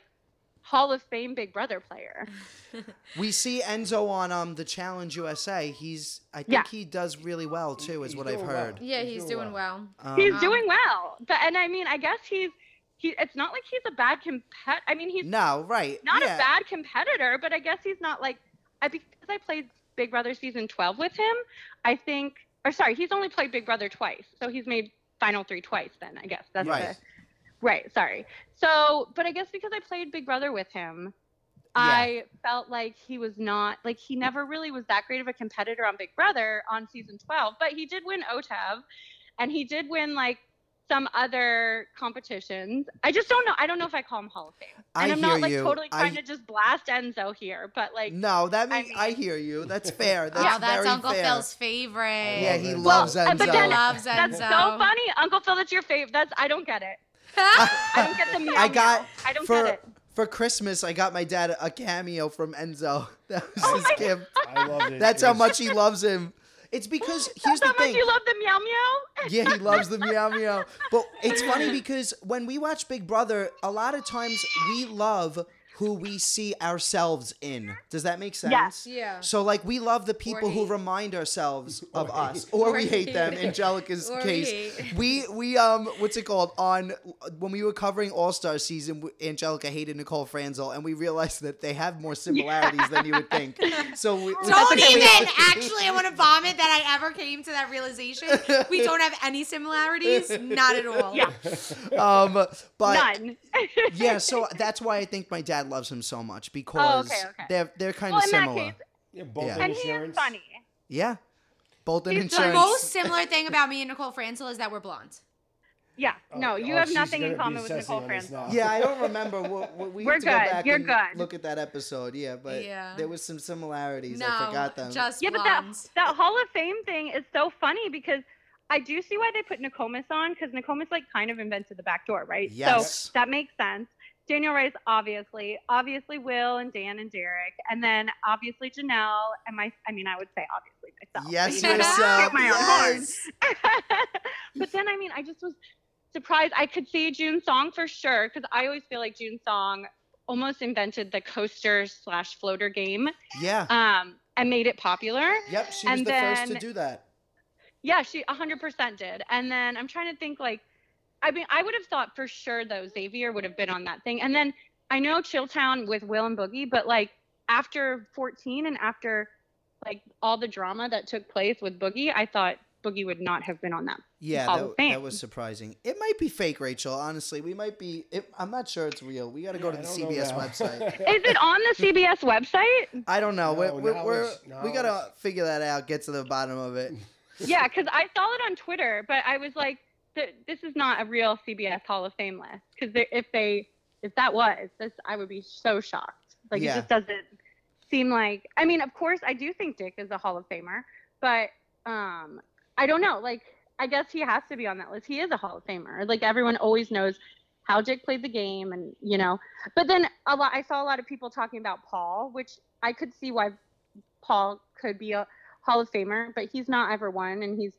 Hall of Fame Big Brother player. *laughs* We see Enzo on um the Challenge USA. He's I think Yeah. he does really well too, is He's what I've heard. well. Yeah, he's doing well. Um, He's doing well. But and I mean, I guess he's he. It's not like he's a bad compet. I mean, he's no, right. not yeah. a bad competitor, but I guess he's not like I because I played Big Brother season 12 with him. I think or sorry, he's only played Big Brother twice. So he's made final 3 twice then, I guess. That's Right. the Right, sorry. So, but I guess because I played Big Brother with him, I felt like he was not like he never really was that great of a competitor on Big Brother on season 12, but he did win OTEV and he did win like some other competitions. I just don't know. I don't know if I call him Hall of Fame. I And I'm hear not like you. totally I- trying to just blast Enzo here, but like No, that I means I, mean- hear you. That's fair. *laughs* That's oh, that's very Uncle fair. Phil's favorite. Yeah, he loves uh, Enzo. but then- loves that's so funny, Uncle Phil. That's your favorite. That's I don't get it. I don't get the meow. *laughs* I got meow. I don't for get it. for Christmas. I got my dad a cameo from Enzo. *laughs* That was Oh his my gift. I loved it. That's It how much he loves him. It's because *laughs* here's That's the how much thing. you love the meow meow. Yeah, he loves the meow meow. But it's funny because when we watch Big Brother, a lot of times we love who we see ourselves in. Does that make sense? Yes. Yeah. So like we love the people who remind ourselves *laughs* of Or us, or, Or we hate them. hate. Anjelica's Or we case, hate. we we um what's it called on when we were covering All Star season, w- Anjelica hated Nicole Franzel, and we realized that they have more similarities than you would think. *laughs* So we, we- Don't we- *laughs* even. Actually, I want to vomit that I ever came to that realization. We don't have any similarities. Not at all. Yeah. um, but None. yeah, so that's why I think my dad loves him so much because Oh, okay, okay. they're they're kind Well, of in that similar. case- Yeah, both Yeah. in and he is funny. yeah, both in He's insurance. The most similar thing about me and Nicole Franzel is that we're blonde. Yeah. Oh, no, you oh, have nothing in common with Nicole on Franzel. Yeah, I don't *laughs* remember. What, what, we We're have to go good. back You're and good. look at that episode. Yeah, but Yeah. there was some similarities. no, I forgot them. just Yeah, but that that Hall of Fame thing is so funny because I do see why they put Nakomis on because Nakomis like kind of invented the back door, right? Yes. So that makes sense. Danielle Reyes, obviously, obviously Will and Dan and Derek, and then obviously Janelle and my. I mean, I would say obviously myself. yes, you know, yourself. *laughs* my own yes. *laughs* but then I mean, I just was surprised. I could see Jun Song for sure because I always feel like Jun Song almost invented the coaster slash floater game Yeah. um, and made it popular. Yep. She was and the first to do that. Yeah, she 100% did. And then I'm trying to think like, I mean, I would have thought for sure though Xavier would have been on that thing. And then I know Chilltown with Will and Boogie, but like after 14 and after like all the drama that took place with Boogie, I thought Boogie would not have been on that. Yeah, that, that was surprising. It might be fake, Rachel. Honestly, we might be. It, I'm not sure it's real. We got to go to the CBS website. *laughs* Is it on the CBS website? I don't know. No, we're, we're, now we're, it's- we gotta figure that out. Get to the bottom of it. *laughs* *laughs* Yeah, because I saw it on Twitter, but I was like, th- this is not a real CBS Hall of Fame list. Because if they, if that was, this, I would be so shocked. Like Yeah. it just doesn't seem like. I mean, of course, I do think Dick is a Hall of Famer, but um, I don't know. Like, I guess he has to be on that list. He is a Hall of Famer. Like everyone always knows how Dick played the game, and you know. But then a lot, I saw a lot of people talking about Paul, which I could see why Paul could be a Hall of Famer, but he's not ever won, and he's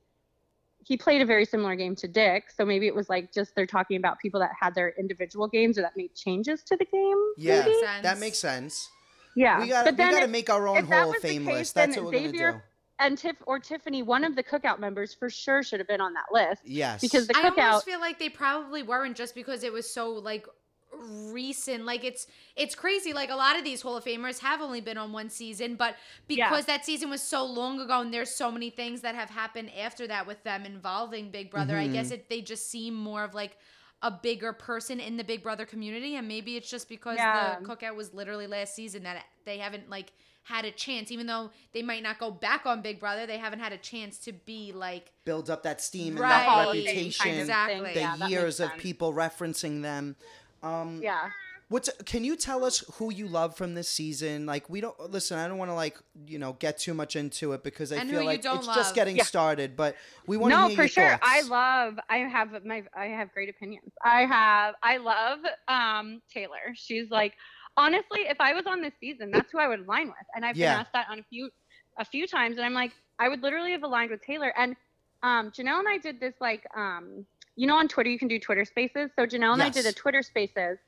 he played a very similar game to Dick. So maybe it was like just they're talking about people that had their individual games or that made changes to the game. Yeah, maybe? That makes sense. yeah. We gotta but then we gotta if- make our own if that Hall of the Fame case, list. That's what we're Xavier- gonna do. and Tiff or Tiffany, one of the cookout members, for sure should have been on that list Yes. because the I almost feel like they probably weren't just because it was so like recent. Like it's it's crazy. Like a lot of these Hall of Famers have only been on one season, but Yeah. because that season was so long ago and there's so many things that have happened after that with them involving Big Brother, I Mm-hmm. guess it they just seem more of like a bigger person in the Big Brother community and maybe it's just because Yeah. the cookout was literally last season that they haven't like had a chance even though they might not go back on Big Brother, they haven't had a chance to be like build up that steam and Right. that Hall of Fame reputation. kind of Exactly. The Yeah, that years of people referencing them. Um, Yeah. What's can you tell us who you love from this season? Like we don't listen. I don't want to like you know get too much into it because I And feel like it's just getting Yeah. started. But we want to no for sure thoughts. i love i have my i have great opinions i have i love um taylor she's like honestly if i was on this season that's who i would align with and i've Yeah. been asked that on a few a few times and i'm like i would literally have aligned with taylor and um janelle and i did this like um you know on twitter you can do twitter spaces so janelle and i did a twitter spaces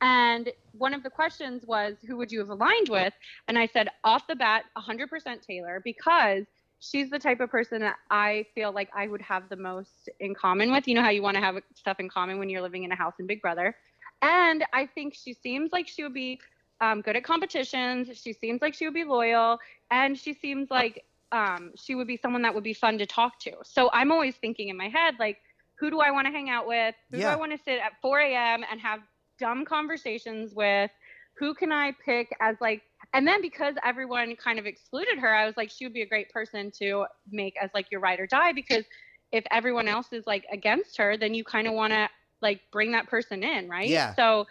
and one of the questions was who would you have aligned with and i said off the bat 100% taylor because she's the type of person that I feel like I would have the most in common with. You know how you want to have stuff in common when you're living in a house in Big Brother. And I think she seems like she would be um, good at competitions. She seems like she would be loyal. And she seems like um, she would be someone that would be fun to talk to. So I'm always thinking in my head, like, who do I want to hang out with? Who Yeah. do I want to sit at 4 a.m. and have dumb conversations with? Who can I pick as like and then because everyone kind of excluded her, I was like, she would be a great person to make as like your ride or die because if everyone else is like against her, then you kind of want to like bring that person in, right? Yeah. So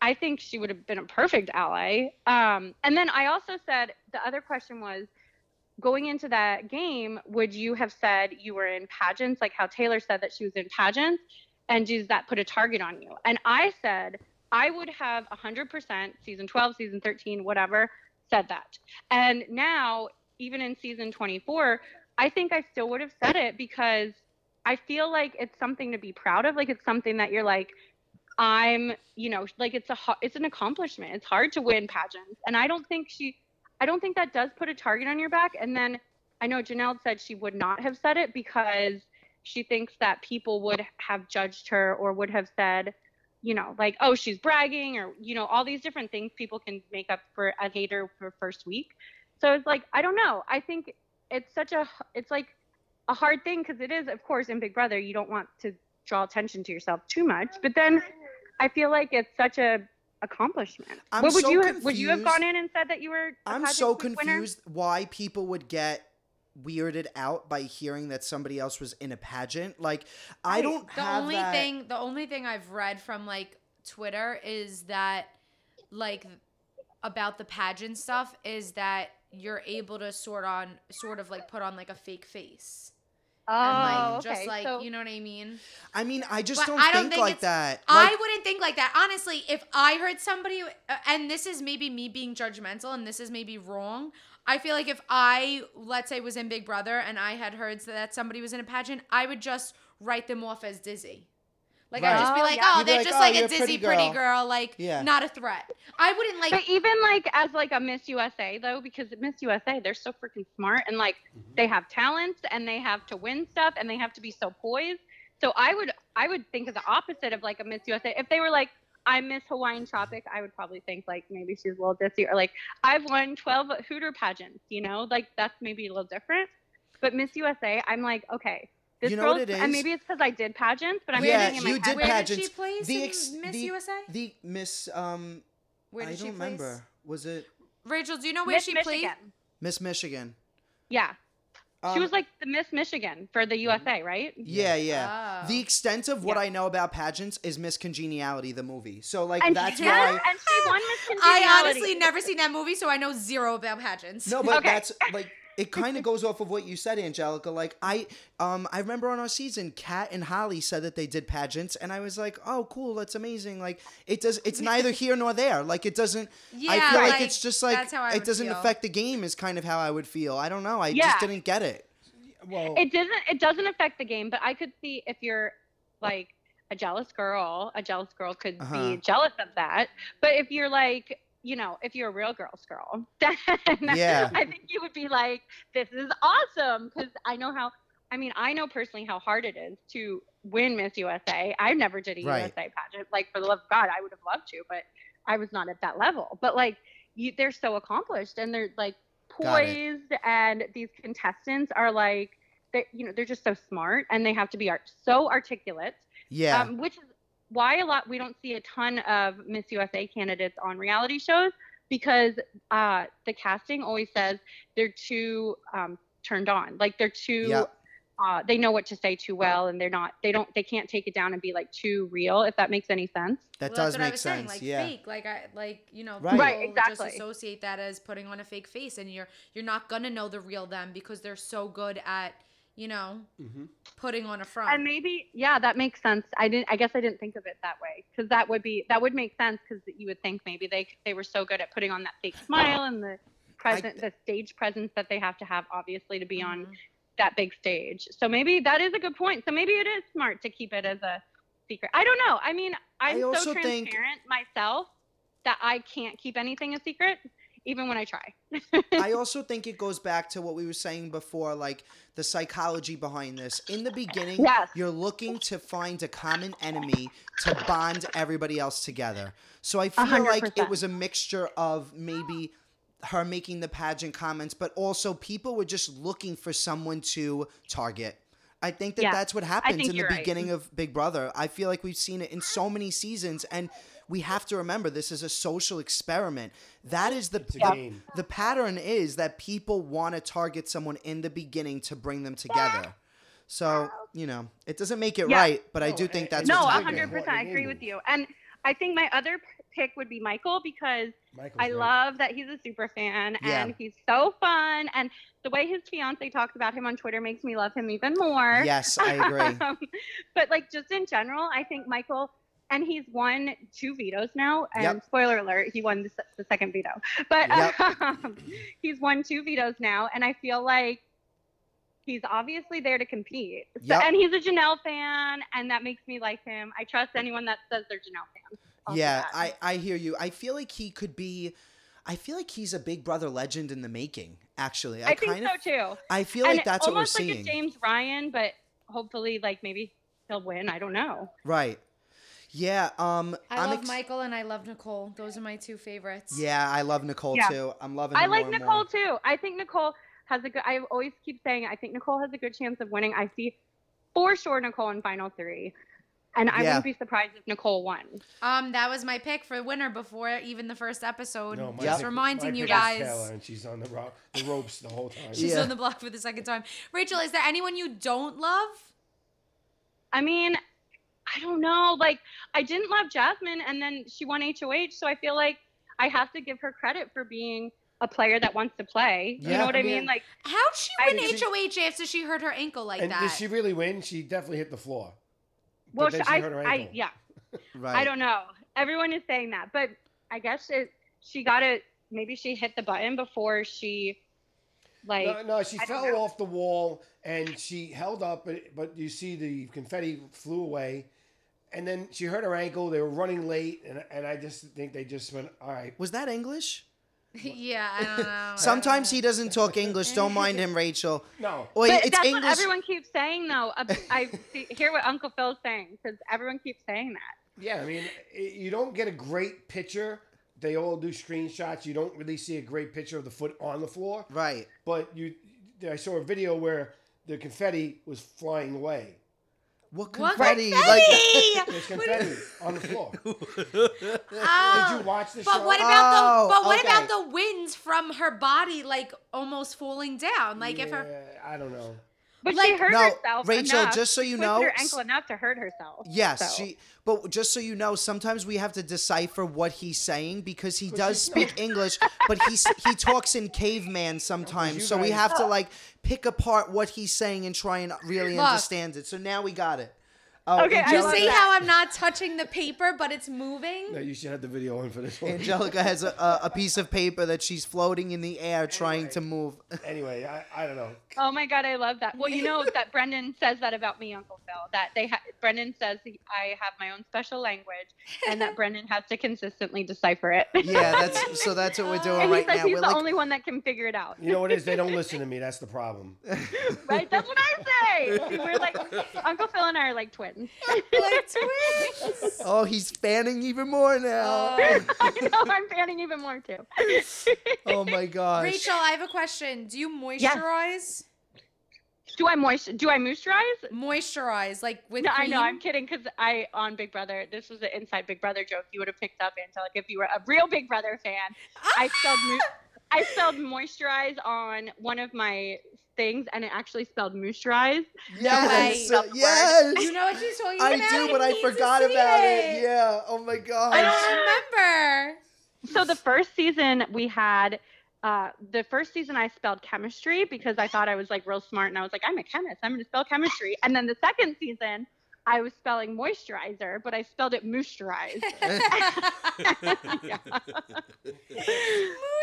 I think she would have been a perfect ally. Um, and then I also said the other question was going into that game, would you have said you were in pageants, like how Taylor said that she was in pageants, and does that put a target on you? And I said I would have 100% season 12, season 13, whatever, said that. And now, even in season 24, I think I still would have said it because I feel like it's something to be proud of. Like it's something that you're like, I'm, you know, like it's a it's an accomplishment. It's hard to win pageants, and I don't think she, I don't think that does put a target on your back. And then I know Janelle said she would not have said it because she thinks that people would have judged her or would have said, you know, like, oh, she's bragging or, you know, all these different things people can make up for a hater for first week. So it's like, I don't know. I think it's such a, it's like a hard thing because it is, of course, in Big Brother, you don't want to draw attention to yourself too much. But then I feel like it's such a accomplishment. I'm what would so you have, would you have gone in and said that you were? a I'm pageant so winner? confused why people would get weirded out by hearing that somebody else was in a pageant. Like, I don't the have only that. thing the only thing I've read from like Twitter is that like about the pageant stuff is that you're able to sort on sort of like put on like a fake face. Oh, and like okay. just like so, you know what I mean? I mean, I just don't, I don't think, think like it's- that. I wouldn't think like that. Honestly, if I heard somebody, uh, and this is maybe me being judgmental, and this is maybe wrong. I feel like if I, let's say, was in Big Brother and I had heard that somebody was in a pageant, I would just write them off as dizzy. Like I'd Right. just be Oh, like, yeah. oh, You'd be they're like, just "Oh, like you're a a dizzy pretty pretty girl." girl, like Yeah. not a threat. I wouldn't like. but even like as like a Miss USA though, because Miss USA they're so freaking smart and like mm-hmm. they have talents and they have to win stuff and they have to be so poised. So I would I would think of the opposite of like a Miss USA. If they were like I'm Miss Hawaiian Tropic, I would probably think like maybe she's a little dizzy or like I've won 12 Hooter pageants, you know, like that's maybe a little different. But Miss USA, I'm like, okay, this You know girl's, what it and maybe it's because I did pageants, but I'm Yeah, thinking in my you head, did Where did she place the in ex- Miss the- USA? the Miss, um, Where I she don't place? remember. Was it Rachel, do you know where Miss she Michigan. played? Miss Michigan? Yeah, she Um, was like the Miss Michigan for the USA, right? Yeah, yeah. Oh. The extent of what Yeah. I know about pageants is Miss Congeniality, the movie. So like And that's she, why. *laughs* and she won Miss Congeniality. I honestly never seen that movie, so I know zero about pageants. No, *laughs* but Okay. that's like it kind of goes off of what you said, Anjelica. Like I, um, I remember on our season, Kat and Holly said that they did pageants, and I was like, oh, cool, that's amazing. Like it does, it's neither here nor there. Like it doesn't. I Yeah, feel like, like, it's just like that's how I it doesn't feel. affect the game. Is kind of how I would feel. I don't know. I Yeah. just didn't get it. Well, it doesn't it doesn't affect the game, but I could see if you're like a jealous girl, a jealous girl could Uh-huh. be jealous of that. But if you're like you know, if you're a real girl's girl, *laughs* then Yeah. I think you would be like, this is awesome. Because I know how, I mean, I know personally how hard it is to win Miss USA. I never did a Right. USA pageant. Like, for the love of God, I would have loved to, but I was not at that level. But like, you, they're so accomplished and they're like poised, and these contestants are like, they, you know, they're just so smart and they have to be art- so articulate Yeah. um, which is why a lot we don't see a ton of Miss USA candidates on reality shows because uh, the casting always says they're too um, turned on, like they're too. Yep. Uh, they know what to say too well, and they're not. They don't. They can't take it down and be like too real. If that makes any sense. that Well, that's does what I make was sense. Saying, like yeah. fake, like I like you know, Right. Right, people just associate that as putting on a fake face, and you're you're not gonna know the real them because they're so good at you know Mhm. putting on a front. And maybe, yeah, that makes sense. I didn't. I guess I didn't think of it that way because that would be that would make sense because you would think maybe they they were so good at putting on that fake smile and the present, the stage presence that they have to have, obviously, to be on Mhm. that big stage. So maybe that is a good point. So maybe it is smart to keep it as a secret. I don't know. I mean, I'm I so also think- transparent myself that I can't keep anything a secret, even when I try. I *laughs* also think it goes back to what we were saying before, like the psychology behind this. In the beginning, Yes. you're looking to find a common enemy to bond everybody else together. So I feel hundred like it was a mixture of maybe her making the pageant comments, but also people were just looking for someone to target. I think that Yeah, that's what happens in the you're right. beginning of Big Brother. I feel like we've seen it in so many seasons, and we have to remember this is a social experiment. That is the It's the, pattern is that people want to target someone in the beginning to bring them together. So you know, it doesn't make it Yeah. right, but I do think that's no, what's a happening. hundred percent. I agree with you. And I think my other pick would be Michael because Michael's I great. love that he's a super fan Yeah. and he's so fun. And the way his fiance talks about him on Twitter makes me love him even more. Yes, I agree. *laughs* Um, but like just in general, I think Michael, and he's won two vetoes now. And Yep. spoiler alert, he won the, the second veto. *laughs* But Yep. um, *laughs* he's won two vetoes now, and I feel like he's obviously there to compete. So, Yep. And he's a Janelle fan, and that makes me like him. I trust anyone that says they're Janelle fans. I'll yeah. I I hear you. I feel like he could be. I feel like he's a Big Brother legend in the making. Actually, I, I think kind so of. too. I feel and like that's what we're almost like seeing. a James Rhine, but hopefully, like maybe he'll win. I don't know. Right. Yeah. Um. I am love ex- Michael and I love Nicole. Those are my two favorites. Yeah, I love Nicole Yeah. too. I'm loving. I like more Nicole more. too. I think Nicole has a good. I always keep saying I think Nicole has a good chance of winning. I see for sure Nicole in final three, and I Yeah. wouldn't be surprised if Nicole won. Um, that was my pick for the winner before even the first episode. No, my Just pick- reminding my you pick guys. Taylor, and she's on the, ro- the ropes the whole time. She's Yeah. on the block for the second time. Rachel, is there anyone you don't love? I mean, I don't know. Like I didn't love Jasmine, and then she won HOH, so I feel like I have to give her credit for being a player that wants to play. Yeah, you know what I Yeah. mean? Like How'd she I win mean, she- HOH after she hurt her ankle like and that? did she really win? She definitely hit the floor. Well, she- she I, hurt her I ankle. yeah. *laughs* Right. I don't know. Everyone is saying that, but I guess it. She got it. Maybe she hit the button before she, like. No, no, she I fell off the wall and she held up, but, but you see the confetti flew away. And then she hurt her ankle. They were running late, and, and I just think they just went, all right. Was that English? *laughs* yeah, I don't know. *laughs* Sometimes he doesn't talk English. Don't mind him, Rachel. No. Well, but it's that's English. what everyone keeps saying, though. Uh, I see, hear what Uncle Phil's saying because everyone keeps saying that. Yeah, I mean, you don't get a great picture. They all do screenshots. You don't really see a great picture of the foot on the floor. Right. But you, I saw a video where the confetti was flying away. What What confetti? confetti? *laughs* There's confetti on the floor. *laughs* Oh, Did you oh, watch the But show? what about Oh, the but what okay. about the winds from her body like almost falling down? Like if her I don't know. But Like- she hurt No, herself. Rachel, enough, just so you twisted know, her ankle enough to hurt herself. Yes, so. she. But just so you know, sometimes we have to decipher what he's saying because he does *laughs* speak English, but he he talks in caveman sometimes. So we have to like pick apart what he's saying and try and really Look. understand it. So now we got it. Oh, Okay, I you see how I'm not touching the paper, but it's moving? No, you should have the video on for this one. Anjelica has a, a, a piece of paper that she's floating in the air trying to move. *laughs* Anyway, I, I don't know. Oh my god, I love that. Well, you know that Brendon says that about me, Uncle Phil. That they ha- Brendon says he- I have my own special language, and that *laughs* Brendon has to consistently decipher it. Yeah, that's so that's what we're doing and he says now. he's We're the like, only one that can figure it out. You know what it is? They don't listen to me. That's the problem. *laughs* right? That's what I say. See, we're like Uncle Phil and I are like twins. *laughs* like twins. oh, he's fanning even more now. Oh. *laughs* I know. I'm fanning even more too. *laughs* oh my gosh. Rachel, I have a question. Do you moisturize? do I moist? Do I moisturize? Moisturize like with No, I know. I'm kidding because I on Big Brother. This was an inside Big Brother joke. You would have picked up, Anjelica, if you were a real Big Brother fan. I spelled mo- I spelled moisturize on one of my things, and it actually spelled moisturize. Yes, way. uh, yes. You know what she's talking I about? I do, but I need forgot about it. Yeah. Oh my god. I gosh. don't remember. So the first season we had. Uh, the first season I spelled chemistry because I thought I was like real smart and I was like, I'm a chemist. I'm going to spell chemistry. And then the second season, I was spelling moisturizer, but I spelled it moisturize. *laughs* *laughs* Yeah.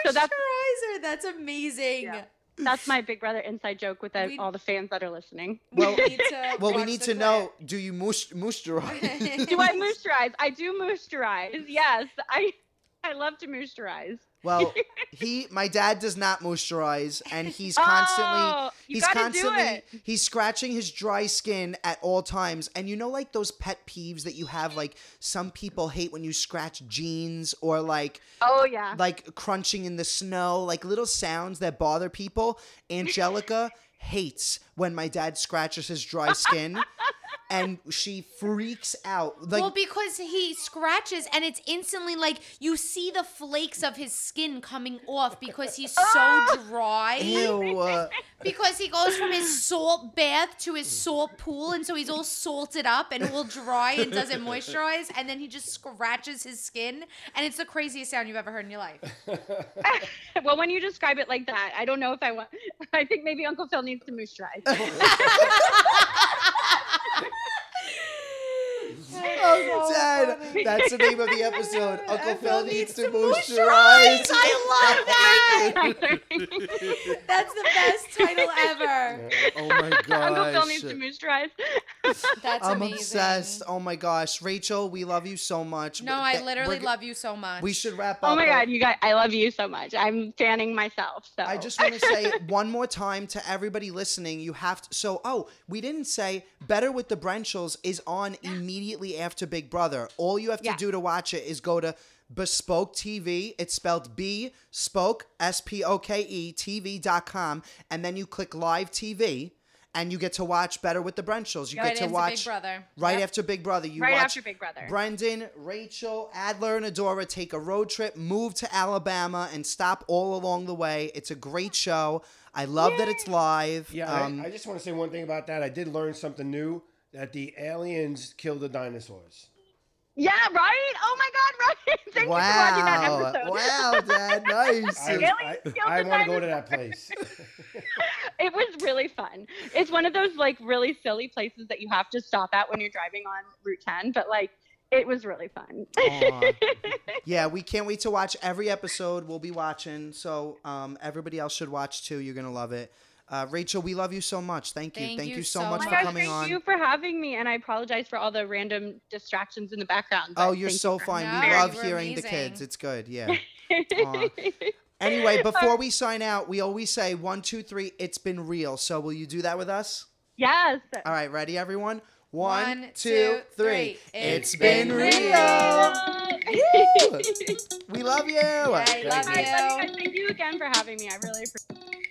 So that's- Moisturizer. That's amazing. Yeah. *laughs* That's my Big Brother inside joke with the, We- all the fans that are listening. *laughs* Well- we need to *laughs* Well, we need to know. Do you moosh, moisturize? do I moisturize? I do moisturize. Yes, I I love to moisturize. Well, *laughs* he, my dad does not moisturize, and he's oh, constantly. Oh, you he's gotta constantly it. he's scratching his dry skin at all times and you know like those pet peeves that you have like some people hate when you scratch jeans or like Oh yeah. like crunching in the snow like little sounds that bother people angelica *laughs* hates when my dad scratches his dry skin *laughs* and she freaks out like well, because he scratches and it's instantly like you see the flakes of his skin coming off because he's so *laughs* dry. ew, Because he goes from his salt bath to his salt pool, and so he's all salted up and all dry and doesn't moisturize, and then he just scratches his skin, and it's the craziest sound you've ever heard in your life. *laughs* well, when you describe it like that, I don't know if I want. *laughs* I think maybe Uncle Phil needs to moisturize. Oh, Dad, that's the name of the episode. *laughs* Uncle Phil needs to moisturize. I love that. *laughs* That's the best title ever. Oh my gosh. *laughs* Uncle Phil needs to moisturize. That's amazing. I'm amazing. obsessed. Oh my gosh, Rachel, we love you so much. No, But I th- literally we're love you so much. We should wrap oh up. Oh my god, you guys, I love you so much. I'm fanning myself. So I just want to say one more time to everybody listening. You have to. So, oh, we didn't say Better with the Brenchels is on immediately after Big Brother. All you have to Yeah. do to watch it is go to Bespoke TV. It's spelled B Spoke S P O K E TV.com, and then you click Live TV. And you get to watch Better with the Brenchels. You Right get to into Big watch Brother. right Yep. after Big Brother. You Right watch after Big Brother. Brendon, Rachel, Adler, and Adora take a road trip, move to Alabama, and stop all along the way. It's a great show. I love that it's live. Yeah, Um, I, I just want to say one thing about that. I did learn something new that the aliens killed the dinosaurs. yeah, right. Oh my god, right. *laughs* Thank you for watching that episode. Wow, Dad. *laughs* Nice. I, Aliens I, I want to go to that place. *laughs* it was really fun. It's one of those like really silly places that you have to stop at when you're driving on Route 10, but like it was really fun. Yeah, we can't wait to watch every episode. We'll be watching. So um, everybody else should watch too. You're going to love it. Uh, Rachel, we love you so much. Thank you. Thank Thank you you so so much Oh for gosh, coming thank on. Thank you for having me, and I apologize for all the random distractions in the background. Oh, you're thank you so for fine. No, we love were hearing the kids. It's good. Yeah. *laughs* Anyway, before we sign out, we always say one, two, three. It's been real. So will you do that with us? yes. All right, ready, everyone? One, One, two, two, three. three. It's it's been been real. real. We love you. I love I love you you. guys. Thank you again for having me. I really appreciate